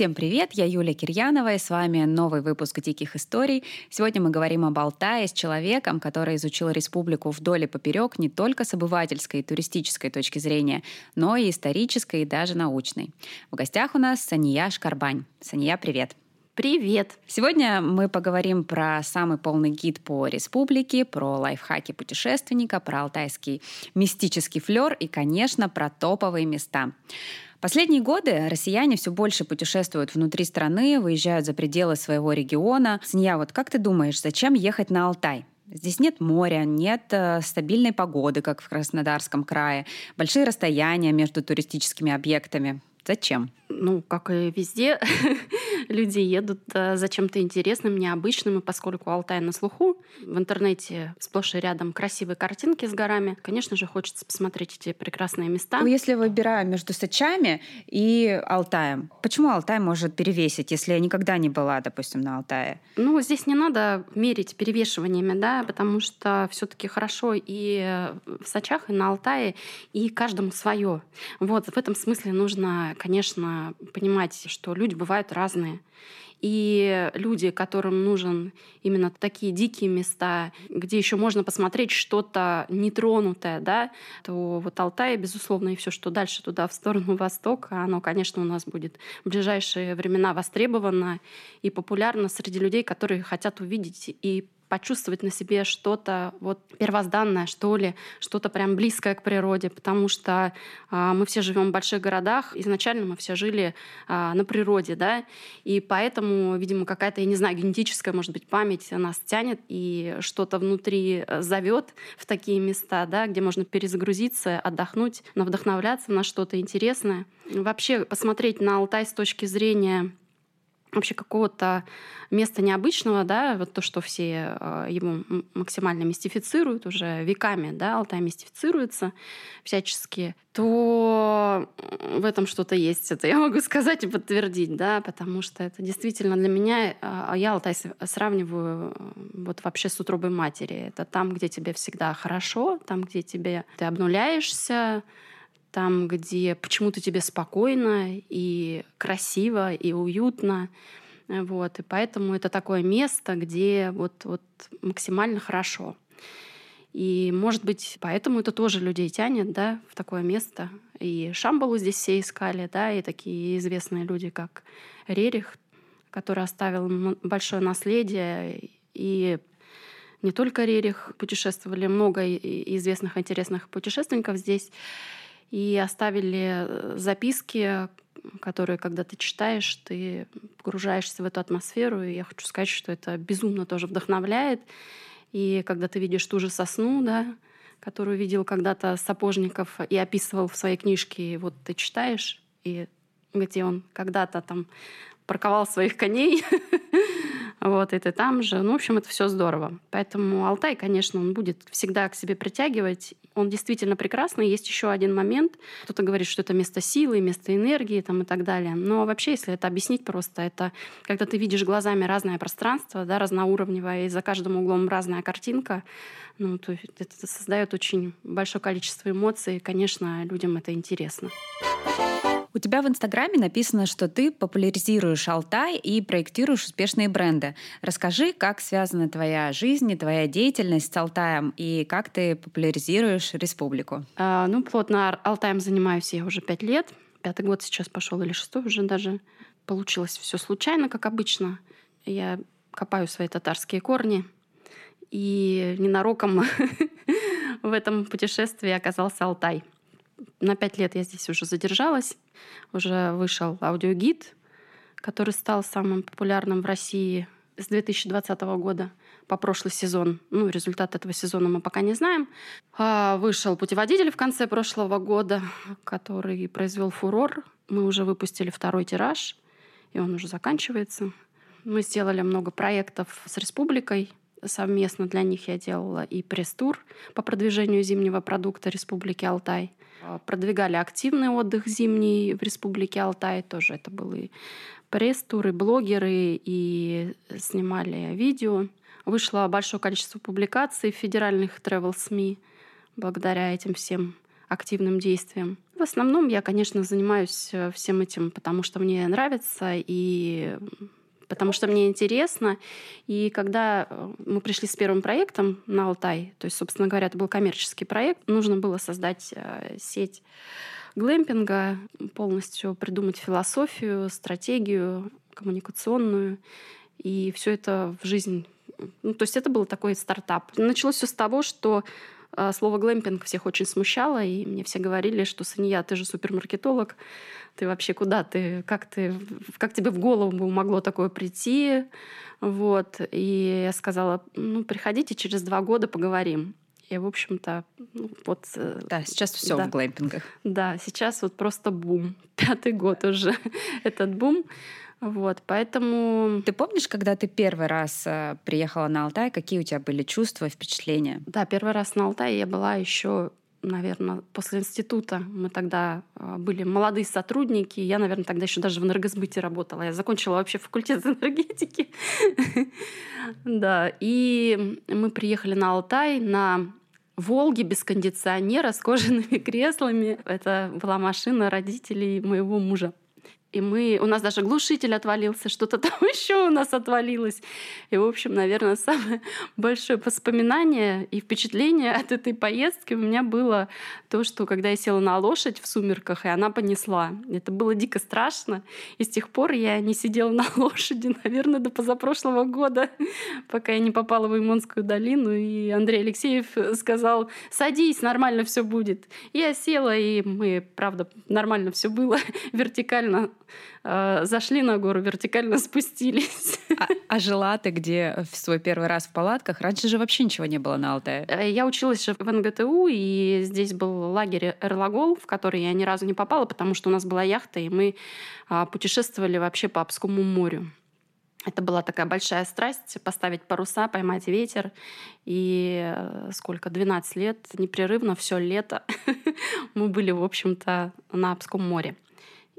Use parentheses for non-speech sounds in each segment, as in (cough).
Всем привет, я Юлия Кирьянова, и с вами новый выпуск «Диких историй». Сегодня мы говорим об Алтае с человеком, который изучил республику вдоль и поперек не только с обывательской и туристической точки зрения, но и исторической и даже научной. В гостях у нас Сания Шкарбань. Сания, привет! Привет! Сегодня мы поговорим про самый полный гид по республике, про лайфхаки путешественника, про алтайский мистический флер и, конечно, про топовые места. Последние годы россияне все больше путешествуют внутри страны, выезжают за пределы своего региона. Сния, вот как ты думаешь, зачем ехать на Алтай? Здесь нет моря, нет э, стабильной погоды, как в Краснодарском крае, большие расстояния между туристическими объектами. Зачем? Ну, как и везде, (laughs) люди едут э, за чем-то интересным, необычным, и поскольку Алтай на слуху, в интернете сплошь и рядом красивые картинки с горами, конечно же, хочется посмотреть эти прекрасные места. Ну, если выбираю между Сочами и Алтаем, почему Алтай может перевесить, если я никогда не была, допустим, на Алтае? Ну, здесь не надо мерить перевешиваниями, да, потому что все таки хорошо и в Сочах, и на Алтае, и каждому свое. Вот, в этом смысле нужно, конечно, понимать, что люди бывают разные. И люди, которым нужен именно такие дикие места, где еще можно посмотреть что-то нетронутое, да, то вот Алтай, безусловно, и все, что дальше туда, в сторону (laughs) востока, оно, конечно, у нас будет в ближайшие времена востребовано и популярно среди людей, которые хотят увидеть и почувствовать на себе что-то вот первозданное, что ли, что-то прям близкое к природе, потому что э, мы все живем в больших городах, изначально мы все жили э, на природе, да, и поэтому, видимо, какая-то, я не знаю, генетическая, может быть, память нас тянет и что-то внутри э, зовет в такие места, да, где можно перезагрузиться, отдохнуть, вдохновляться на что-то интересное. Вообще посмотреть на Алтай с точки зрения вообще какого-то места необычного, да, вот то, что все э, его максимально мистифицируют уже веками, да, Алтай мистифицируется всячески, то в этом что-то есть. Это я могу (laughs) сказать и подтвердить, да, потому что это действительно для меня, а я Алтай сравниваю вот вообще с утробой матери. Это там, где тебе всегда хорошо, там, где тебе ты обнуляешься, там, где почему-то тебе спокойно и красиво и уютно. Вот. И поэтому это такое место, где вот, вот максимально хорошо. И, может быть, поэтому это тоже людей тянет да, в такое место. И Шамбалу здесь все искали, да, и такие известные люди, как Рерих, который оставил большое наследие. И не только Рерих, путешествовали много известных интересных путешественников здесь и оставили э, записки, которые, когда ты читаешь, ты погружаешься в эту атмосферу. И я хочу сказать, что это безумно тоже вдохновляет. И когда ты видишь ту же сосну, да, которую видел когда-то Сапожников и описывал в своей книжке, и вот ты читаешь, и где он когда-то там парковал своих коней, (laughs) вот, и ты там же. Ну, в общем, это все здорово. Поэтому Алтай, конечно, он будет всегда к себе притягивать. Он действительно прекрасный. Есть еще один момент. Кто-то говорит, что это место силы, место энергии там, и так далее. Но вообще, если это объяснить просто, это когда ты видишь глазами разное пространство, да, разноуровневое, и за каждым углом разная картинка, ну, то это создает очень большое количество эмоций. И, конечно, людям это интересно. У тебя в Инстаграме написано, что ты популяризируешь Алтай и проектируешь успешные бренды. Расскажи, как связана твоя жизнь и твоя деятельность с Алтаем и как ты популяризируешь республику? А, ну, плотно Алтаем занимаюсь я уже пять лет. Пятый год сейчас пошел или шестой уже даже. Получилось все случайно, как обычно. Я копаю свои татарские корни. И ненароком (laughs) в этом путешествии оказался Алтай — на пять лет я здесь уже задержалась. Уже вышел аудиогид, который стал самым популярным в России с 2020 года по прошлый сезон. Ну, результат этого сезона мы пока не знаем. А, вышел путеводитель в конце прошлого года, который произвел фурор. Мы уже выпустили второй тираж, и он уже заканчивается. Мы сделали много проектов с республикой. Совместно для них я делала и пресс-тур по продвижению зимнего продукта Республики Алтай. А, продвигали активный отдых зимний в Республике Алтай. Тоже это были пресс-туры, блогеры и снимали видео. Вышло большое количество публикаций в федеральных travel СМИ благодаря этим всем активным действиям. В основном я, конечно, занимаюсь э, всем этим, потому что мне нравится и потому что мне интересно. И когда э, мы пришли с первым проектом на Алтай, то есть, собственно говоря, это был коммерческий проект, нужно было создать э, сеть глэмпинга, полностью придумать философию, стратегию коммуникационную, и все это в жизнь. Ну, то есть это был такой стартап. Началось все с того, что слово глэмпинг всех очень смущало, и мне все говорили, что Сания, ты же супермаркетолог, ты вообще куда ты, как ты, как тебе в голову могло такое прийти, вот. И я сказала, ну, приходите через два года поговорим. И, в общем-то, ну, вот... Э, да, сейчас все да. в глэмпингах. Да, сейчас вот просто бум. (laughs) Пятый год уже этот бум. Вот, поэтому... Ты помнишь, когда ты первый раз э, приехала на Алтай, какие у тебя были чувства, впечатления? Да, первый раз на Алтай я была еще наверное, после института. Мы тогда э, были молодые сотрудники. Я, наверное, тогда еще даже в энергосбыте работала. Я закончила вообще факультет (laughs) энергетики. Да, и мы приехали на Алтай на Волге без кондиционера, с кожаными (laughs) креслами. Это была машина родителей моего мужа. И мы, у нас даже глушитель отвалился, что-то (laughs) там еще у нас отвалилось. И, в общем, наверное, самое большое воспоминание и впечатление от этой поездки у меня было то, что когда я села на лошадь в сумерках, и она понесла. Это было дико страшно. И с тех пор я не сидела на (laughs) лошади, наверное, до позапрошлого года, пока я не попала в Имонскую долину. И Андрей Алексеев сказал, садись, нормально все будет. Я села, и мы, правда, нормально все было, (laughs) вертикально э, зашли на гору, вертикально спустились. А, а жила ты где в свой первый раз в палатках? Раньше же вообще ничего не было на Алтае. Э, я училась в НГТУ, и здесь был лагерь Эрлагол, в который я ни разу не попала, потому что у нас была яхта, и мы э, путешествовали вообще по Обскому морю. Это была такая большая страсть — поставить паруса, поймать ветер. И э, сколько, 12 лет, непрерывно, все лето (laughs) мы были, в общем-то, на Обском море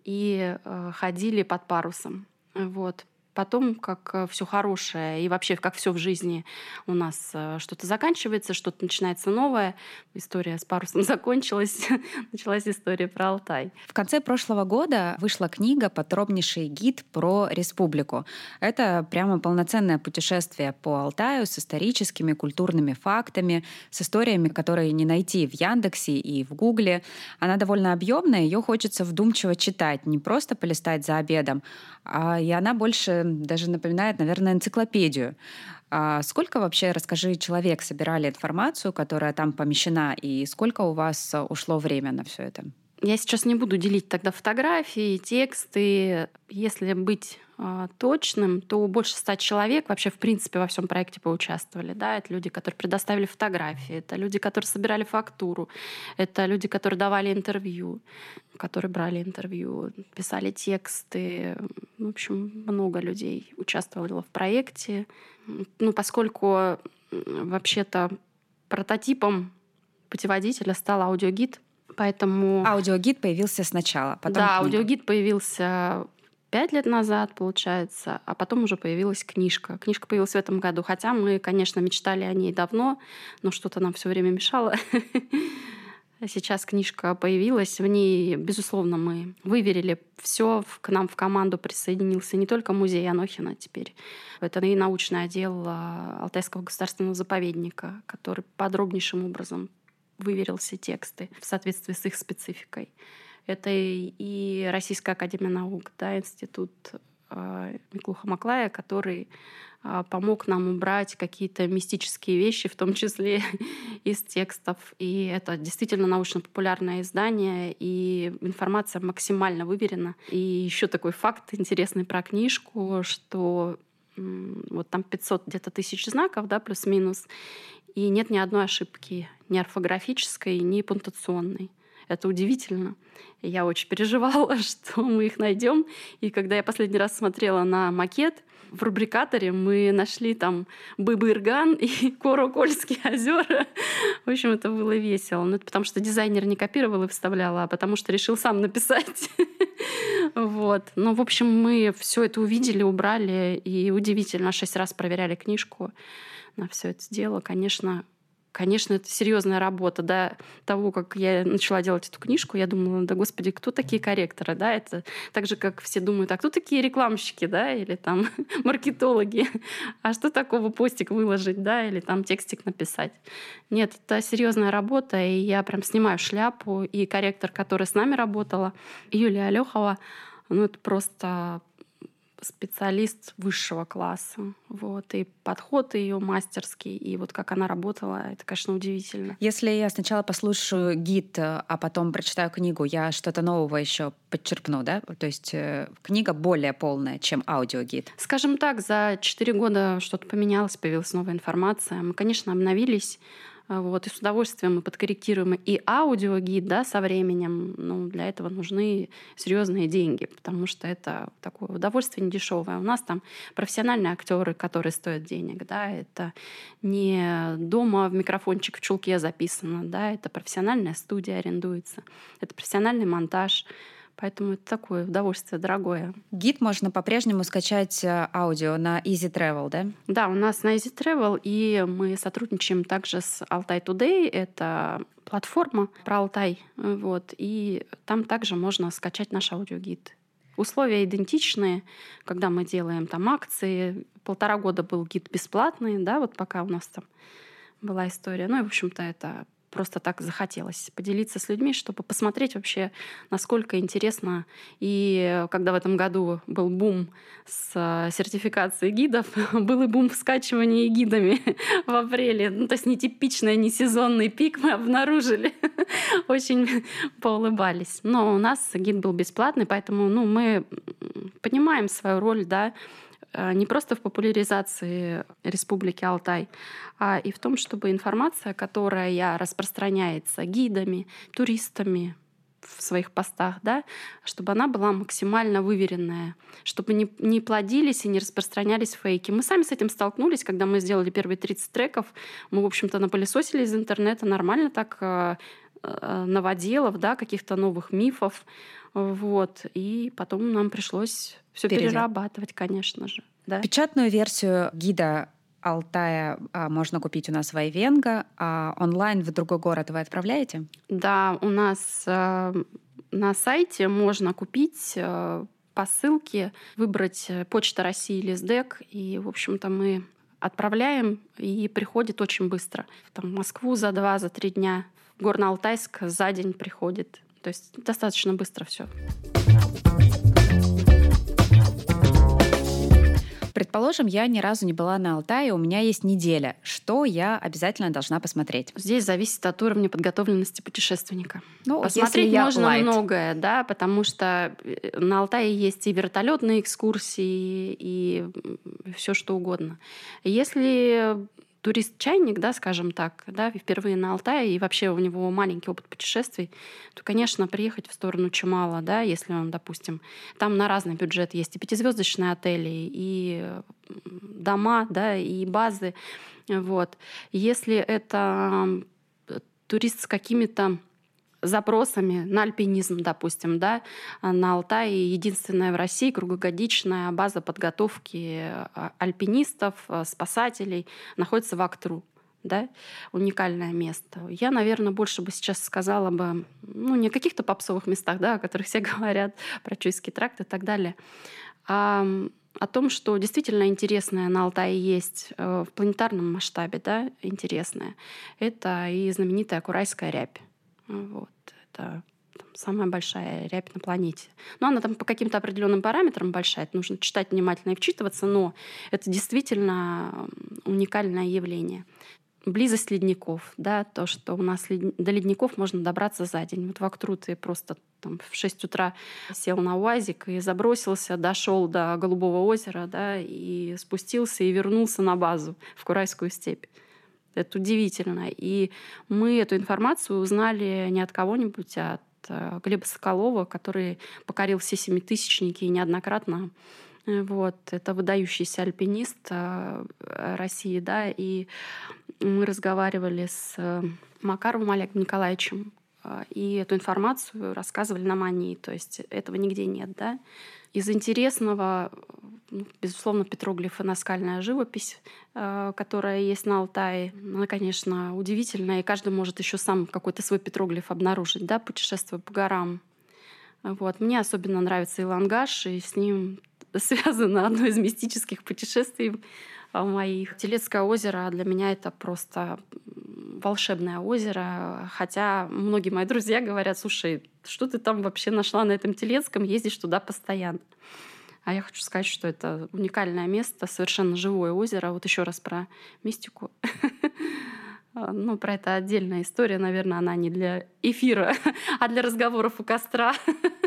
и э, ходили под парусом. Вот потом, как э, все хорошее и вообще как все в жизни у нас э, что-то заканчивается, что-то начинается новое. История с парусом (laughs) закончилась, (laughs) началась история про Алтай. В конце прошлого года вышла книга «Подробнейший гид про республику». Это прямо полноценное путешествие по Алтаю с историческими, культурными фактами, с историями, которые не найти в Яндексе и в Гугле. Она довольно объемная, ее хочется вдумчиво читать, не просто полистать за обедом, а и она больше даже напоминает, наверное, энциклопедию. А сколько вообще, расскажи, человек собирали информацию, которая там помещена, и сколько у вас ушло время на все это? Я сейчас не буду делить тогда фотографии, тексты. Если быть точным, то больше ста человек вообще в принципе во всем проекте поучаствовали. Да? Это люди, которые предоставили фотографии, это люди, которые собирали фактуру, это люди, которые давали интервью, которые брали интервью, писали тексты. В общем, много людей участвовало в проекте. Ну, поскольку вообще-то прототипом путеводителя стал аудиогид — Поэтому... Аудиогид появился сначала, потом Да, книга. аудиогид появился пять лет назад, получается, а потом уже появилась книжка. Книжка появилась в этом году, хотя мы, конечно, мечтали о ней давно, но что-то нам все время мешало. (laughs) Сейчас книжка появилась, в ней, безусловно, мы выверили все. К нам в команду присоединился не только музей Анохина теперь, это и научный отдел а, Алтайского государственного заповедника, который подробнейшим образом выверил все тексты в соответствии с их спецификой. Это и Российская академия наук, да, институт э, Миклуха Маклая, который э, помог нам убрать какие-то мистические вещи, в том числе (laughs) из текстов. И это действительно научно-популярное издание, и информация максимально выверена. И еще такой факт интересный про книжку, что вот там 500 где-то тысяч знаков, да, плюс-минус, и нет ни одной ошибки, ни орфографической, ни пунктуационной. Это удивительно. Я очень переживала, (laughs) что мы их найдем. И когда я последний раз смотрела на макет, в рубрикаторе мы нашли там Быбы-Ирган и (laughs) Коро-Кольские озера. В общем, это было весело. Ну, это потому что дизайнер не копировал и вставлял, а потому что решил сам написать. (laughs) Вот. Ну, в общем, мы все это увидели, убрали, и удивительно, шесть раз проверяли книжку на все это дело. Конечно, Конечно, это серьезная работа. До того, как я начала делать эту книжку, я думала, да господи, кто такие корректоры, да? Это так же, как все думают, а кто такие рекламщики, да? Или там (laughs) маркетологи? А что такого постик выложить, да? Или там текстик написать? Нет, это серьезная работа, и я прям снимаю шляпу. И корректор, который с нами работала, Юлия Алехова, ну это просто специалист высшего класса. Вот. И подход ее мастерский, и вот как она работала, это, конечно, удивительно. Если я сначала послушаю гид, а потом прочитаю книгу, я что-то нового еще подчерпну, да? То есть э, книга более полная, чем аудиогид. Скажем так, за четыре года что-то поменялось, появилась новая информация. Мы, конечно, обновились, вот, и с удовольствием мы подкорректируем и аудиогид да, со временем. Ну, для этого нужны серьезные деньги, потому что это такое удовольствие недешевое. У нас там профессиональные актеры, которые стоят денег. Да, это не дома в микрофончик в чулке записано, да, это профессиональная студия арендуется, это профессиональный монтаж. Поэтому это такое удовольствие дорогое. Гид можно по-прежнему скачать э, аудио на Easy Travel, да? Да, у нас на Easy Travel, и мы сотрудничаем также с Altai Today. Это платформа про Алтай. Вот, и там также можно скачать наш аудиогид. Условия идентичные, когда мы делаем там акции. Полтора года был гид бесплатный, да, вот пока у нас там была история. Ну и, в общем-то, это просто так захотелось поделиться с людьми, чтобы посмотреть вообще, насколько интересно. И когда в этом году был бум с э, сертификацией гидов, (laughs) был и бум в скачивании гидами (laughs) в апреле. Ну, то есть нетипичный, не сезонный пик мы обнаружили. (laughs) Очень поулыбались. Но у нас гид был бесплатный, поэтому ну, мы понимаем свою роль, да, не просто в популяризации Республики Алтай, а и в том, чтобы информация, которая распространяется гидами, туристами, в своих постах, да, чтобы она была максимально выверенная, чтобы не, не плодились и не распространялись фейки. Мы сами с этим столкнулись, когда мы сделали первые 30 треков. Мы, в общем-то, напылесосили из интернета нормально так э, новоделов, да, каких-то новых мифов. Вот. И потом нам пришлось все перерабатывать, конечно же. Да? Печатную версию гида Алтая а, можно купить у нас в Айвенго, а онлайн в другой город вы отправляете? Да, у нас э, на сайте можно купить э, по ссылке, выбрать э, Почта России или СДЭК, и, в общем-то, мы отправляем, и приходит очень быстро. Там, в Москву за два, за три дня, Горно-Алтайск за день приходит. То есть достаточно быстро все. Предположим, я ни разу не была на Алтае, у меня есть неделя. Что я обязательно должна посмотреть? Здесь зависит от уровня подготовленности путешественника. Ну, Посмотреть можно light. многое, да, потому что э, на Алтае есть и вертолетные экскурсии, и все что угодно. Если турист-чайник, да, скажем так, да, впервые на Алтае, и вообще у него маленький опыт путешествий, то, конечно, приехать в сторону Чемала, да, если он, допустим, там на разный бюджет есть и пятизвездочные отели, и дома, да, и базы, вот. Если это турист с какими-то запросами на альпинизм, допустим, да, на Алтае единственная в России круглогодичная база подготовки а, альпинистов, а, спасателей находится в Актру да, уникальное место. Я, наверное, больше бы сейчас сказала бы, ну, не о каких-то попсовых местах, да, о которых все (laughs) говорят, про Чуйский тракт и так далее, а о том, что действительно интересное на Алтае есть э, в планетарном масштабе, да, интересное. Это и знаменитая Курайская рябь. Вот. Это там, самая большая рябь на планете. Но она там по каким-то определенным параметрам большая. Это нужно читать внимательно и вчитываться, но это действительно уникальное явление. Близость ледников, да, то, что у нас лед... до ледников можно добраться за день. Вот в Актру ты просто там, в 6 утра сел на УАЗик и забросился, дошел до Голубого озера, да, и спустился и вернулся на базу в Курайскую степь. Это удивительно. И мы эту информацию узнали не от кого-нибудь, а от э, Глеба Соколова, который покорил все семитысячники неоднократно э, вот, это выдающийся альпинист э, России, да, и мы разговаривали с Макаровым Олегом Николаевичем, и эту информацию рассказывали нам они, то есть этого нигде нет, да. Из интересного ну, безусловно, петроглифы, наскальная живопись, э, которая есть на Алтае. Она, конечно, удивительная, и каждый может еще сам какой-то свой петроглиф обнаружить, да, путешествуя по горам. Вот. Мне особенно нравится Илангаш, и с ним (laughs) связано одно из мистических путешествий моих. Телецкое озеро для меня это просто волшебное озеро. Хотя многие мои друзья говорят, слушай, что ты там вообще нашла на этом Телецком, ездишь туда постоянно. А я хочу сказать, что это уникальное место, совершенно живое озеро. Вот еще раз про мистику. (laughs) Ну, про это отдельная история, наверное, она не для эфира, (laughs) а для разговоров у костра. (laughs)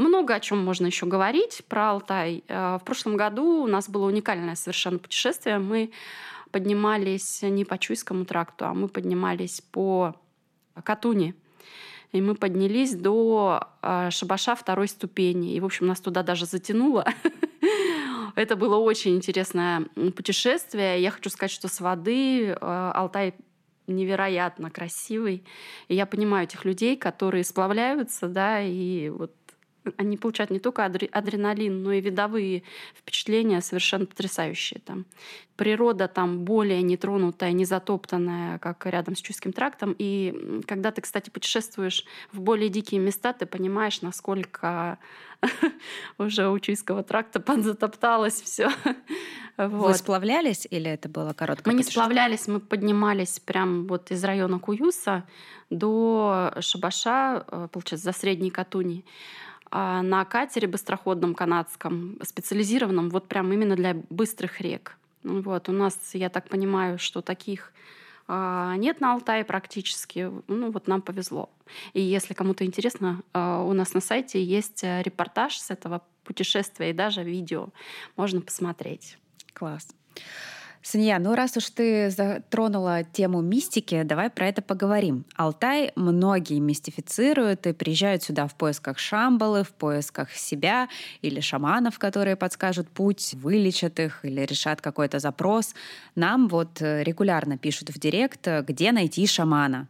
Много о чем можно еще говорить про Алтай. Э, в прошлом году у нас было уникальное совершенно путешествие. Мы поднимались не по Чуйскому тракту, а мы поднимались по Катуни. И мы поднялись до э, Шабаша второй ступени. И, в общем, нас туда даже затянуло. (laughs) Это было очень интересное путешествие. Я хочу сказать, что с воды э, Алтай невероятно красивый. И я понимаю этих людей, которые сплавляются, да, и вот они получают не только адреналин, но и видовые впечатления совершенно потрясающие. Там. Природа там более нетронутая, не затоптанная, как рядом с Чуйским трактом. И когда ты, кстати, путешествуешь в более дикие места, ты понимаешь, насколько (laughs) уже у Чуйского тракта подзатопталось все. (laughs) Вот. Вы сплавлялись или это было короткое Мы не сплавлялись, мы поднимались прям вот из района Куюса до Шабаша, э, получается, за Средней Катуни. А, на катере быстроходном канадском, специализированном вот прям именно для быстрых рек. Вот. У нас, я так понимаю, что таких а, нет на Алтае практически. Ну вот нам повезло. И если кому-то интересно, а, у нас на сайте есть репортаж с этого путешествия и даже видео. Можно посмотреть. Класс. Санья, ну раз уж ты затронула тему мистики, давай про это поговорим. Алтай многие мистифицируют и приезжают сюда в поисках Шамбалы, в поисках себя или шаманов, которые подскажут путь, вылечат их или решат какой-то запрос. Нам вот э, регулярно пишут в директ, где найти шамана.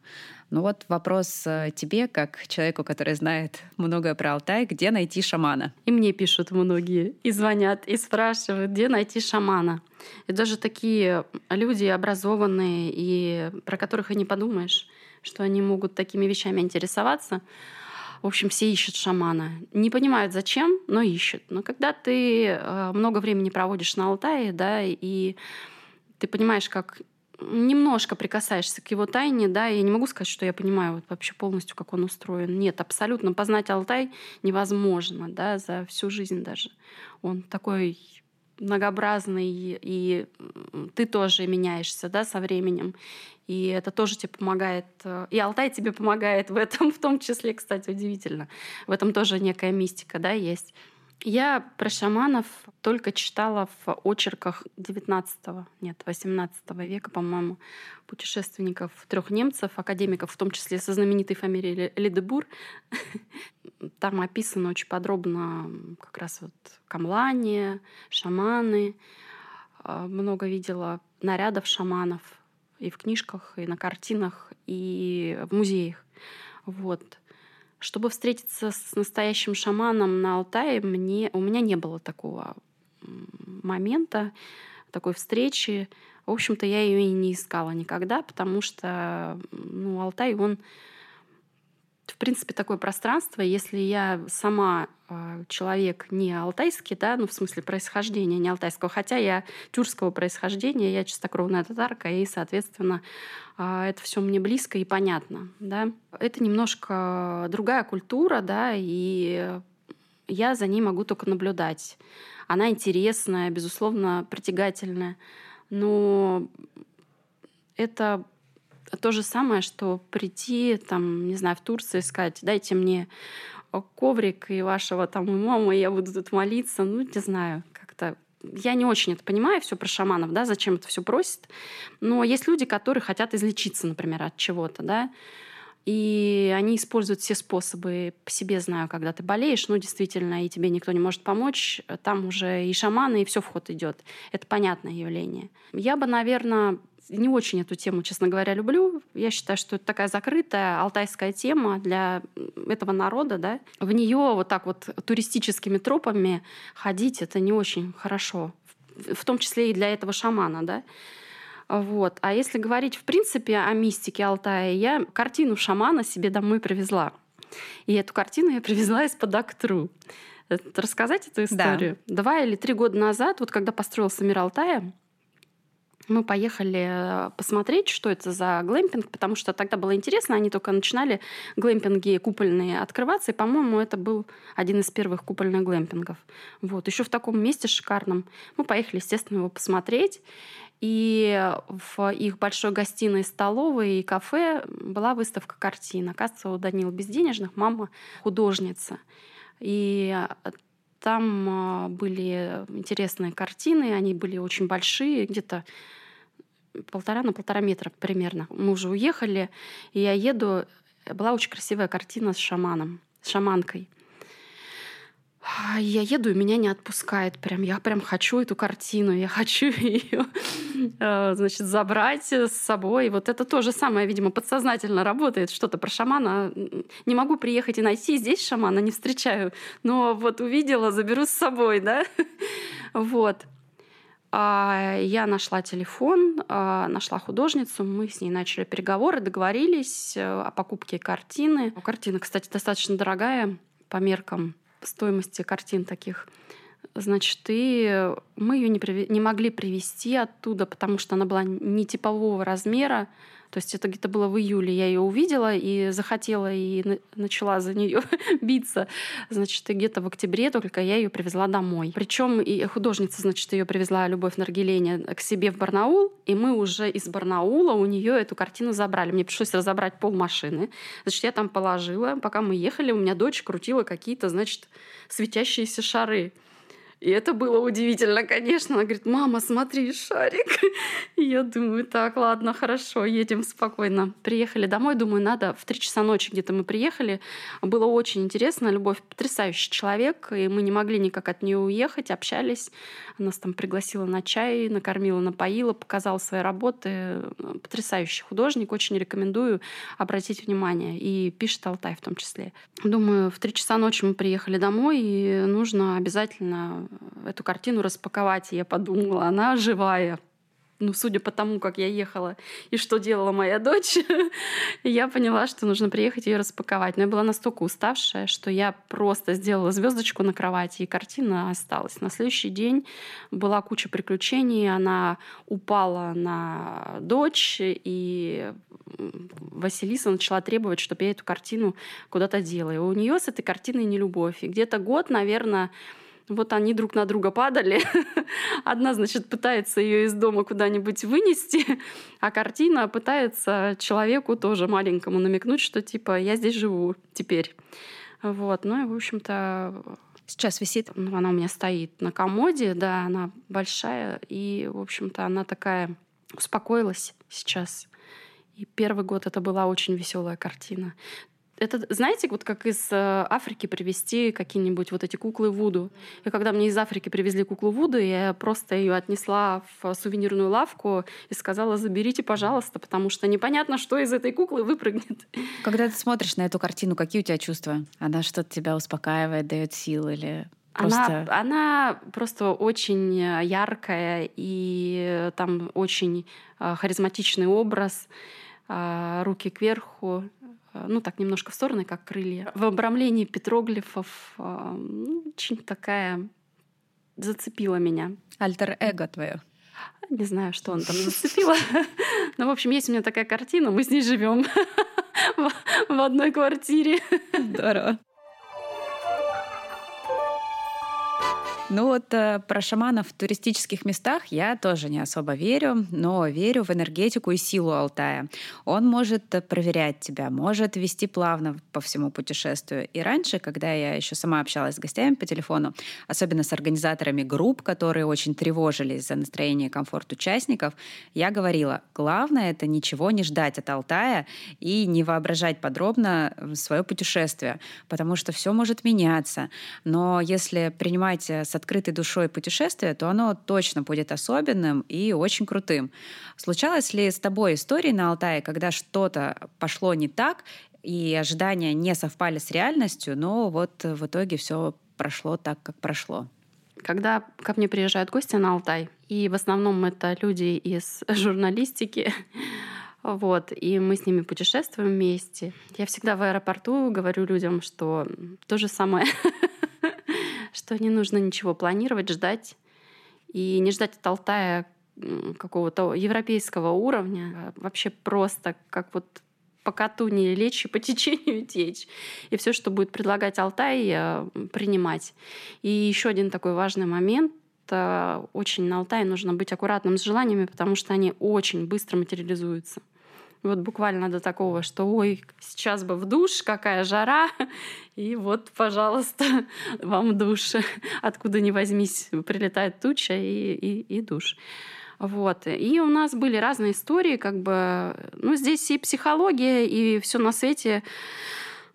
Ну вот вопрос э, тебе, как человеку, который знает многое про Алтай, где найти шамана? И мне пишут многие, и звонят, и спрашивают, где найти шамана. И даже такие люди образованные, и про которых и не подумаешь, что они могут такими вещами интересоваться. В общем, все ищут шамана. Не понимают, зачем, но ищут. Но когда ты э, много времени проводишь на Алтае, да, и ты понимаешь, как немножко прикасаешься к его тайне, да, я не могу сказать, что я понимаю вот вообще полностью, как он устроен. Нет, абсолютно познать Алтай невозможно, да, за всю жизнь даже. Он такой многообразный, и ты тоже меняешься, да, со временем. И это тоже тебе помогает. Э, и Алтай тебе помогает в этом, (laughs) в том числе, кстати, удивительно. В этом тоже некая мистика, да, есть. Я про шаманов только читала в очерках 19 нет, 18 века, по-моему, путешественников, трех немцев, академиков, в том числе со знаменитой фамилией Ледебур. (laughs) Там описано очень подробно как раз вот камлане, шаманы. А, много видела нарядов шаманов и в книжках, и на картинах, и в музеях. Вот. Чтобы встретиться с настоящим шаманом на Алтае, мне, у меня не было такого момента, такой встречи. В общем-то, я ее и не искала никогда, потому что ну, Алтай, он принципе, такое пространство, если я сама э, человек не алтайский, да, ну, в смысле происхождения не алтайского, хотя я тюркского происхождения, я чистокровная татарка, и, соответственно, э, это все мне близко и понятно, да. Это немножко другая культура, да, и я за ней могу только наблюдать. Она интересная, безусловно, притягательная, но это то же самое, что прийти, там, не знаю, в Турцию и сказать, дайте мне коврик и вашего там мама, и я буду тут молиться. Ну, не знаю, как-то я не очень это понимаю, все про шаманов, да, зачем это все просит. Но есть люди, которые хотят излечиться, например, от чего-то, да, и они используют все способы. По себе знаю, когда ты болеешь, ну, действительно, и тебе никто не может помочь, там уже и шаманы, и все в ход идет. Это понятное явление. Я бы, наверное, не очень эту тему, честно говоря, люблю. Я считаю, что это такая закрытая алтайская тема для этого народа, да. В нее вот так вот туристическими тропами ходить это не очень хорошо, в том числе и для этого шамана, да. Вот. А если говорить, в принципе, о мистике Алтая, я картину шамана себе домой привезла. И эту картину я привезла из-под Актру. Рассказать эту историю? Да. Два или три года назад, вот когда построился мир Алтая, мы поехали э, посмотреть, что это за глэмпинг, потому что тогда было интересно, они только начинали глэмпинги купольные открываться, и, по-моему, это был один из первых купольных глэмпингов. Вот, еще в таком месте шикарном. Мы поехали, естественно, его посмотреть, и в их большой гостиной, столовой и кафе была выставка картин. Оказывается, у Данила Безденежных мама художница. И там а, были интересные картины, они были очень большие, где-то полтора на полтора метра примерно. Мы уже уехали, и я еду. Была очень красивая картина с шаманом, с шаманкой – я еду, и меня не отпускает. Прям, я прям хочу эту картину, я хочу (laughs) ее э, значит, забрать с собой. Вот это то же самое, видимо, подсознательно работает. Что-то про шамана. Не могу приехать и найти здесь шамана, не встречаю. Но вот увидела, заберу с собой, да? (laughs) Вот. А, я нашла телефон, а, нашла художницу, мы с ней начали переговоры, договорились э, о покупке картины. Картина, кстати, достаточно дорогая по меркам стоимости картин таких. Значит, и мы ее не, приви- не могли привезти оттуда, потому что она была не типового размера. То есть это где-то было в июле. Я ее увидела и захотела и начала за нее (laughs) биться. Значит, и где-то в октябре только я ее привезла домой. Причем и художница, значит, ее привезла Любовь Наргилене к себе в Барнаул, и мы уже из Барнаула у нее эту картину забрали. Мне пришлось разобрать пол машины. Значит, я там положила. Пока мы ехали, у меня дочь крутила какие-то, значит, светящиеся шары. И это было удивительно, конечно. Она говорит, мама, смотри, шарик. (laughs) И я думаю, так, ладно, хорошо, едем спокойно. Приехали домой, думаю, надо. В три часа ночи где-то мы приехали. Было очень интересно. Любовь потрясающий человек, и мы не могли никак от нее уехать, общались. Она нас там пригласила на чай, накормила, напоила, показала свои работы. Потрясающий художник, очень рекомендую обратить внимание. И пишет Алтай в том числе. Думаю, в три часа ночи мы приехали домой, и нужно обязательно эту картину распаковать. И я подумала, она живая. Ну, судя по тому, как я ехала и что делала моя дочь, (laughs) я поняла, что нужно приехать ее распаковать. Но я была настолько уставшая, что я просто сделала звездочку на кровати, и картина осталась. На следующий день была куча приключений. Она упала на дочь, и Василиса начала требовать, чтобы я эту картину куда-то делала. И у нее с этой картиной не любовь. И где-то год, наверное, вот они друг на друга падали. (laughs) Одна, значит, пытается ее из дома куда-нибудь вынести, а картина пытается человеку тоже маленькому намекнуть, что типа я здесь живу теперь. Вот. Ну и, в общем-то, Сейчас висит? Ну, она у меня стоит на комоде, да, она большая, и, в общем-то, она такая успокоилась сейчас. И первый год это была очень веселая картина это, знаете, вот как из э, Африки привезти какие-нибудь вот эти куклы Вуду. И когда мне из Африки привезли куклу Вуду, я просто ее отнесла в сувенирную лавку и сказала, заберите, пожалуйста, потому что непонятно, что из этой куклы выпрыгнет. (laughs) Когда ты смотришь на эту картину, какие у тебя чувства? Она что-то тебя успокаивает, дает сил или Просто... Она, она просто очень яркая, и там очень э, харизматичный образ, э, руки кверху, Э, ну так немножко в стороны, как крылья. В обрамлении петроглифов э, ну, очень такая зацепила меня. Альтер-эго твое. Не знаю, что он там зацепило. (laughs) Но, в общем, есть у меня такая картина, мы с ней живем (laughs) в одной квартире. Здорово. Ну вот э, про шаманов в туристических местах я тоже не особо верю, но верю в энергетику и силу Алтая. Он может э, проверять тебя, может вести плавно по всему путешествию. И раньше, когда я еще сама общалась с гостями по телефону, особенно с организаторами групп, которые очень тревожились за настроение и комфорт участников, я говорила, главное это ничего не ждать от Алтая и не воображать подробно свое путешествие, потому что все может меняться. Но если принимать с открытой душой путешествие, то оно точно будет особенным и очень крутым. Случалось ли с тобой истории на Алтае, когда что-то пошло не так, и ожидания не совпали с реальностью, но вот в итоге все прошло так, как прошло? Когда ко мне приезжают гости на Алтай, и в основном это люди из (laughs) журналистики, (laughs) вот, и мы с ними путешествуем вместе. Я всегда в аэропорту говорю людям, что то же самое, (laughs) что не нужно ничего планировать, ждать. И не ждать от Алтая какого-то европейского уровня, а вообще просто как вот по коту не лечь и по (laughs) течению течь. И все, что будет предлагать Алтай, э, принимать. И еще один такой важный момент очень на Алтае нужно быть аккуратным с желаниями, потому что они очень быстро материализуются. Вот буквально до такого, что ой, сейчас бы в душ, какая жара, (laughs) и вот, пожалуйста, (laughs) вам душ. (laughs) Откуда ни возьмись, прилетает туча и, и, и душ. Вот. И у нас были разные истории, как бы, ну, здесь и психология, и все на свете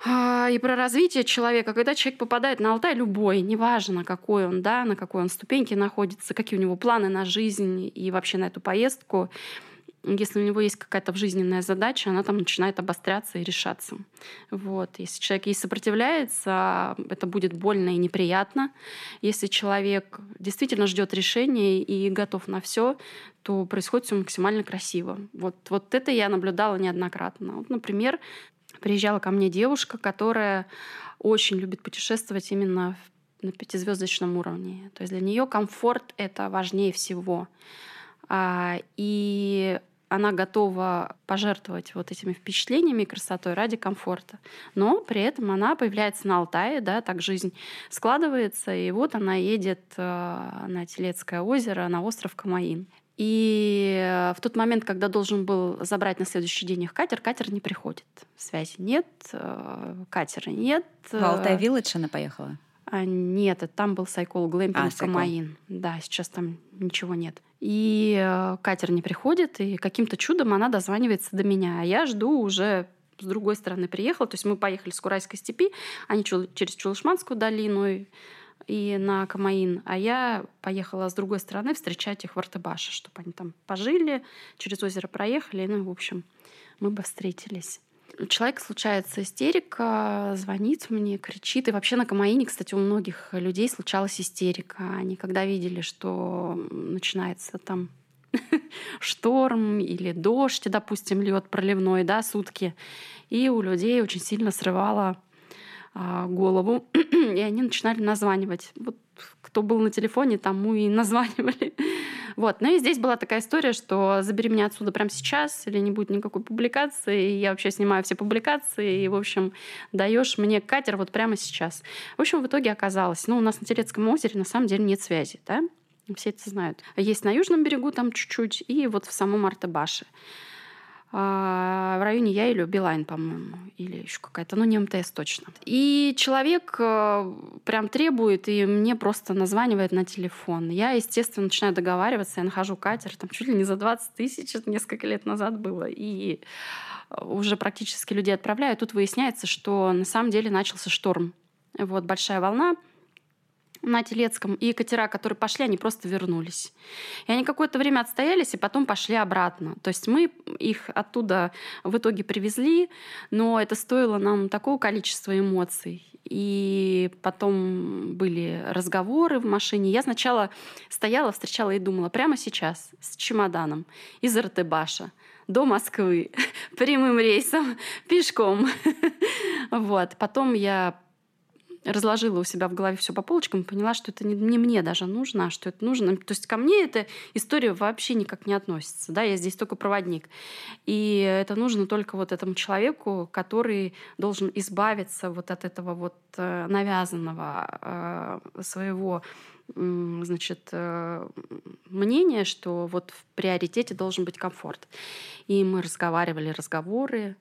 а, и про развитие человека. Когда человек попадает на Алтай, любой, неважно, какой он, да, на какой он ступеньке находится, какие у него планы на жизнь и вообще на эту поездку, если у него есть какая-то жизненная задача, она там начинает обостряться и решаться. Вот. Если человек ей сопротивляется, это будет больно и неприятно. Если человек действительно ждет решения и готов на все, то происходит все максимально красиво. Вот, вот это я наблюдала неоднократно. Вот, например, приезжала ко мне девушка, которая очень любит путешествовать именно на пятизвездочном уровне. То есть для нее комфорт это важнее всего. А, и она готова пожертвовать вот этими впечатлениями и красотой ради комфорта. Но при этом она появляется на Алтае, да, так жизнь складывается, и вот она едет э, на Телецкое озеро, на остров Камаин. И в тот момент, когда должен был забрать на следующий день их катер, катер не приходит. Связи нет, э, катера нет. В Алтай Вилледж она поехала? А, нет, там был Сайкол Глэмпинг а, Камаин. Да, сейчас там ничего нет. И э, катер не приходит, и каким-то чудом она дозванивается до меня. А я жду уже с другой стороны приехала. То есть мы поехали с Курайской степи, они через Чулышманскую долину и на Камаин. А я поехала с другой стороны встречать их в Артыбаше, чтобы они там пожили, через озеро проехали. Ну, в общем, мы бы встретились человек случается истерика, звонит мне, кричит. И вообще на Камаине, кстати, у многих людей случалась истерика. Они когда видели, что начинается там (laughs) шторм или дождь, допустим, лед проливной, да, сутки, и у людей очень сильно срывало а, голову, (clears throat) и они начинали названивать. Вот кто был на телефоне, тому и (laughs) названивали. Вот. Ну и здесь была такая история, что забери меня отсюда прямо сейчас, или не будет никакой публикации. И я вообще снимаю все публикации, и, в общем, даешь мне катер вот прямо сейчас. В общем, в итоге оказалось, ну, у нас на Терецком озере на самом деле нет связи, да? Все это знают. Есть на южном берегу там чуть-чуть, и вот в самом Артебаше. А, в районе я или Билайн, по-моему, или еще какая-то, ну не МТС точно. И человек э, прям требует, и мне просто названивает на телефон. Я, естественно, начинаю договариваться, я нахожу катер, там чуть ли не за 20 тысяч, это несколько лет назад было, и уже практически людей отправляю. Тут выясняется, что на самом деле начался шторм. Вот большая волна, на Телецком, и катера, которые пошли, они просто вернулись. И они какое-то время отстоялись, и потом пошли обратно. То есть мы их оттуда в итоге привезли, но это стоило нам такого количества эмоций. И потом были разговоры в машине. Я сначала стояла, встречала и думала, прямо сейчас с чемоданом из Артебаша до Москвы (laughs) прямым рейсом, (laughs) пешком. (laughs) Вот. Потом я разложила у себя в голове все по полочкам и поняла, что это не, не мне даже нужно, а что это нужно. То есть ко мне эта история вообще никак не относится. Да? Я здесь только проводник. И это нужно только вот этому человеку, который должен избавиться вот от этого вот э, навязанного э, своего значит, э, мнение, что вот в приоритете должен быть комфорт. И мы разговаривали разговоры,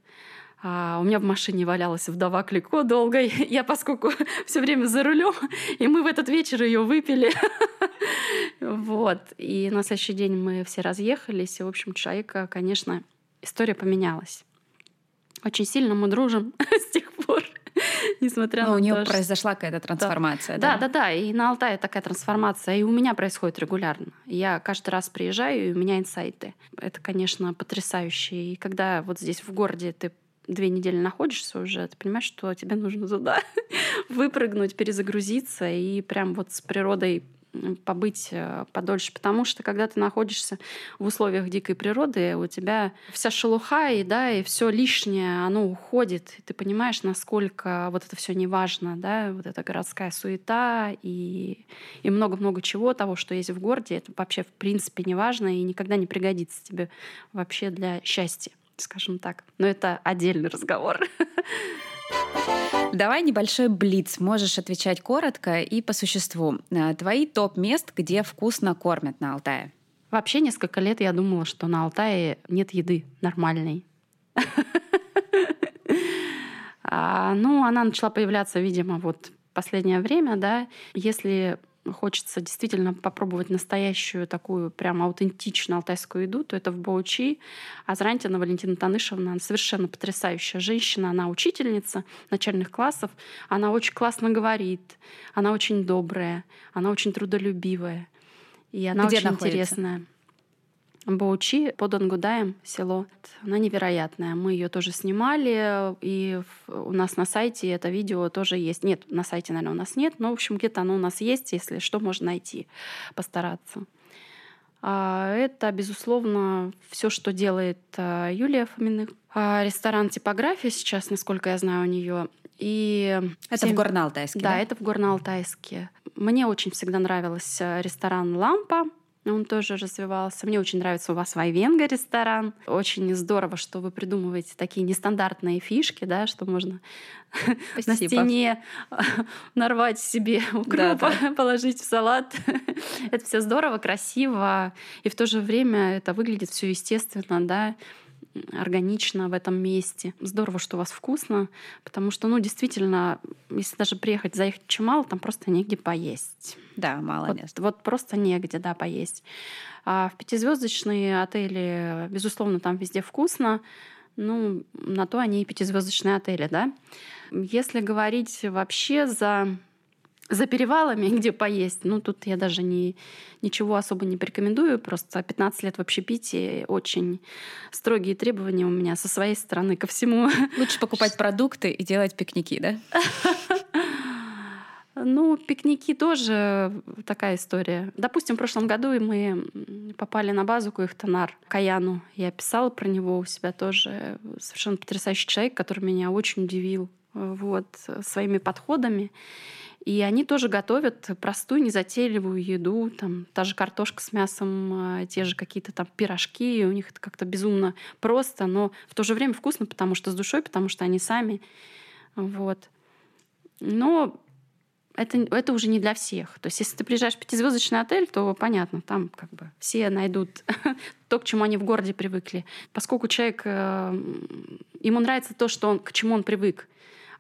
а, у меня в машине валялась вдова Клико долго. (laughs) Я, поскольку (laughs) все время за рулем, и мы в этот вечер ее выпили. (laughs) Вот. И на следующий день мы все разъехались. И, в общем, человека, конечно, история поменялась. Очень сильно мы дружим с тех пор. Несмотря Но на у нее то, что- произошла какая-то трансформация. Да, да, да. И на Алтае такая трансформация. И у меня происходит регулярно. Я каждый раз приезжаю, и у меня инсайты. Это, конечно, потрясающе. И когда вот здесь в городе ты две недели находишься уже, ты понимаешь, что тебе нужно туда (laughs) выпрыгнуть, перезагрузиться и прям вот с природой побыть э, подольше, потому что когда ты находишься в условиях дикой природы, у тебя вся шелуха и да и все лишнее, оно уходит, и ты понимаешь, насколько вот это все не важно, да, вот эта городская суета и и много-много чего того, что есть в городе, это вообще в принципе не важно и никогда не пригодится тебе вообще для счастья, скажем так. Но это отдельный разговор. Давай небольшой блиц. Можешь отвечать коротко и по существу. Э, Твои топ мест, где вкусно кормят на Алтае. Вообще несколько лет я думала, что на Алтае нет еды нормальной. (laughs) А, Ну, она начала появляться, видимо, вот в последнее время, да. Если хочется действительно попробовать настоящую такую прям аутентичную алтайскую еду, то это в Баучи. А Зрантина Валентина Танышевна, она совершенно потрясающая женщина. Она учительница начальных классов. Она очень классно говорит. Она очень добрая. Она очень трудолюбивая. И она Где очень находится? интересная. Баучи под Ангудаем село. Она невероятная. Мы ее тоже снимали, и у нас на сайте это видео тоже есть. Нет, на сайте, наверное, у нас нет, но, в общем, где-то оно у нас есть, если что, можно найти, постараться. А, Это, безусловно, все, что делает а, Юлия Фоминых. А, Ресторан «Типография» сейчас, насколько я знаю, у нее. И Это всем- в Горно-Алтайске, да, да? это в Горно-Алтайске. Мне очень всегда нравился ресторан «Лампа». Он тоже развивался. Мне очень нравится у вас Вайвенга ресторан. Очень здорово, что вы придумываете такие нестандартные фишки, да, что можно (laughs) на Спасибо. стене (laughs) нарвать себе (laughs) укропа, положить в салат. это все здорово, красиво, и в то же время это выглядит все естественно, да, органично в этом месте. Здорово, что у вас вкусно, потому что, ну, действительно, если даже приехать, заехать в Чемал, там просто негде поесть. Да, мало Вот, мест. вот просто негде, да, поесть. А в пятизвездочные отели, безусловно, там везде вкусно. Ну, на то они и пятизвездочные отели, да. Если говорить вообще за за перевалами, (laughs) где поесть, ну, тут я даже не, ничего особо не порекомендую. Просто 15 лет в общепитии, очень строгие требования у меня со своей стороны ко всему. (laughs) Лучше покупать продукты и делать пикники, да? (laughs) Ну, пикники тоже такая история. Допустим, в прошлом году мы попали на базу Куихтанар, Каяну. Я писала про него у себя тоже. Совершенно потрясающий человек, который меня очень удивил э, вот, своими подходами. И они тоже готовят простую, незатейливую еду. Там та же картошка с мясом, э, те же какие-то там пирожки. И у них это как-то безумно просто, но в то же время вкусно, потому что с душой, потому что они сами. Вот. Но это, это уже не для всех. То есть, если ты приезжаешь в пятизвездочный отель, то понятно, там как бы все найдут (laughs) то, к чему они в городе привыкли. Поскольку человек, э, ему нравится то, что он, к чему он привык.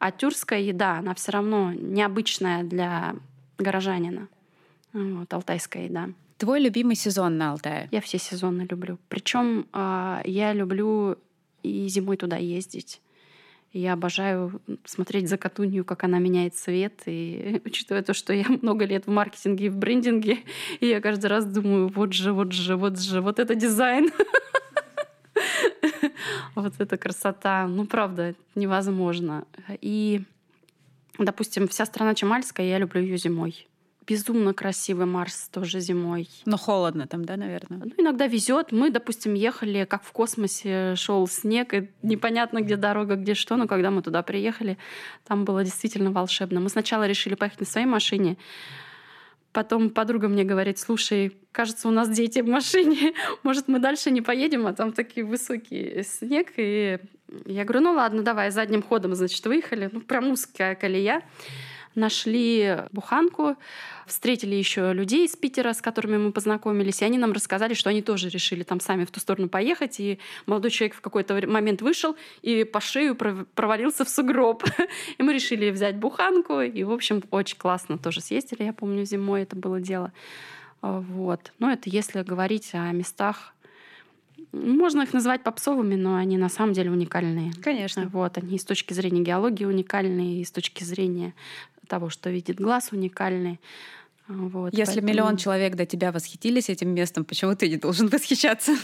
А тюркская еда, она все равно необычная для горожанина. Вот, алтайская еда. Твой любимый сезон на Алтае? Я все сезоны люблю. Причем я люблю и зимой туда ездить. Я обожаю смотреть за Катунью, как она меняет цвет. И (laughs) учитывая то, что я много лет в маркетинге и в брендинге, и (laughs) я каждый раз думаю, вот же, вот же, вот же, вот это дизайн. (laughs) (laughs) Вот эта красота. Ну, правда, невозможно. И, допустим, вся страна Чемальская, я люблю ее зимой. Безумно красивый Марс тоже зимой. Но холодно там, да, наверное? Ну, иногда везет. Мы, допустим, ехали, как в космосе шел снег, и непонятно, где дорога, где что. Но когда мы туда приехали, там было действительно волшебно. Мы сначала решили поехать на своей машине. Потом подруга мне говорит, слушай, кажется, у нас дети в машине, (laughs) может, мы дальше не поедем, а там такие высокий снег. И я говорю, ну ладно, давай, задним ходом, значит, выехали. Ну, прям узкая колея нашли буханку, встретили еще людей из Питера, с которыми мы познакомились, и они нам рассказали, что они тоже решили там сами в ту сторону поехать, и молодой человек в какой-то момент вышел и по шею провалился в сугроб. (laughs) И мы решили взять буханку, и, в общем, очень классно тоже съездили, я помню, зимой это было дело. Вот. Но это если говорить о местах Можно их называть попсовыми, но они на самом деле уникальные. Конечно. Вот, они с точки зрения геологии уникальные, и с точки зрения того, что видит глаз, уникальные. Вот, Если поэтому... миллион человек до тебя восхитились этим местом, почему ты не должен (laughs) восхищаться?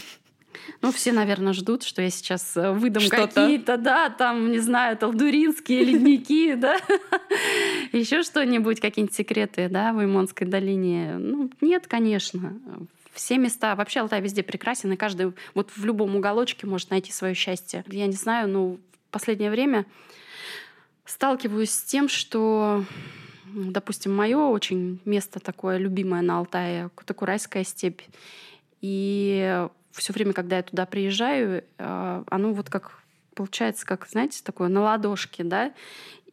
Ну, все, наверное, ждут, что я сейчас э, выдам какие-то, да, там, не знаю, талдуринские (laughs) ледники, да, (laughs) еще что-нибудь, какие-нибудь секреты, да, в Имонской долине. Ну, нет, конечно. Все места, вообще Алтай везде прекрасен, и каждый вот в любом уголочке может найти свое счастье. Я не знаю, но в последнее время сталкиваюсь с тем, что допустим, мое очень место такое любимое на Алтае, это Курайская степь. И все время, когда я туда приезжаю, э, оно вот как получается, как, знаете, такое на ладошке, да,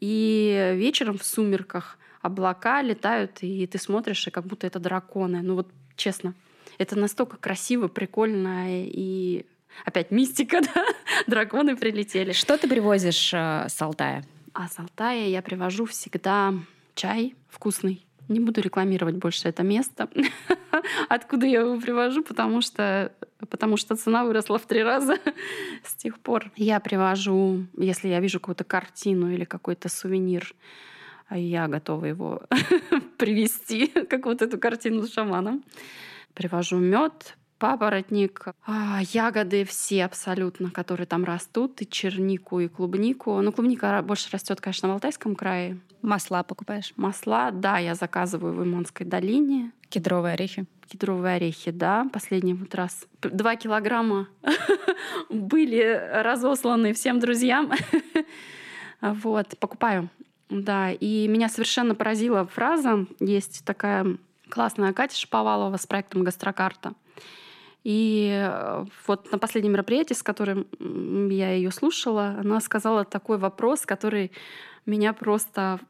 и вечером в сумерках облака летают, и ты смотришь, и как будто это драконы. Ну вот честно, это настолько красиво, прикольно, и опять мистика, (laughs) да? Драконы прилетели. Что ты привозишь э, с Алтая? А с Алтая я привожу всегда чай вкусный. Не буду рекламировать больше это место, (laughs) откуда я его привожу, потому что, потому что цена выросла в три раза (laughs) с тех пор. Я привожу, если я вижу какую-то картину или какой-то сувенир, я готова его (laughs) привести, как вот эту картину с шаманом. Привожу мед, папоротник, а, ягоды все абсолютно, которые там растут, и чернику, и клубнику. Ну, клубника больше растет, конечно, в Алтайском крае. Масла покупаешь? Масла, да, я заказываю в Имонской долине. Кедровые орехи? Кедровые орехи, да. Последний вот раз два килограмма (laughs) были разосланы всем друзьям. (laughs) Вот, покупаю. Да, и меня совершенно поразила фраза. Есть такая классная Катя Шаповалова с проектом «Гастрокарта». И э, вот на последнем мероприятии, с которым я ее слушала, она сказала такой вопрос, который меня просто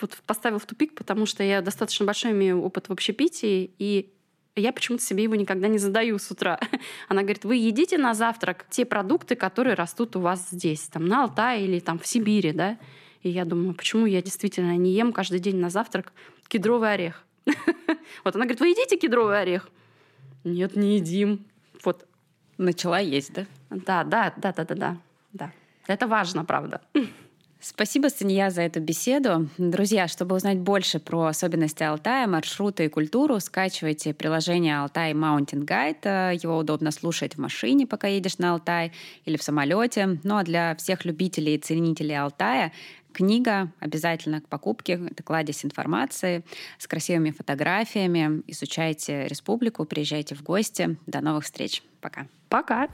вот поставил в тупик, потому что я достаточно большой имею опыт в общепитии, и я почему-то себе его никогда не задаю с утра. (laughs) Она говорит, вы едите на завтрак те продукты, которые растут у вас здесь, там на Алтае или там в Сибири, да? И я думаю, почему я действительно не ем каждый день на завтрак кедровый орех? (laughs) Вот она говорит, вы едите кедровый орех? Нет, не едим. Вот. Начала есть, да? Да, да, да, да, да, да. да. Это важно, правда. Спасибо, Санья, за эту беседу. Друзья, чтобы узнать больше про особенности Алтая, маршруты и культуру, скачивайте приложение Алтай Mountain Guide. Его удобно слушать в машине, пока едешь на Алтай, или в самолете. Ну а для всех любителей и ценителей Алтая Книга обязательно к покупке. Это кладезь информации с красивыми фотографиями. Изучайте республику, приезжайте в гости. До новых встреч. Пока. Пока.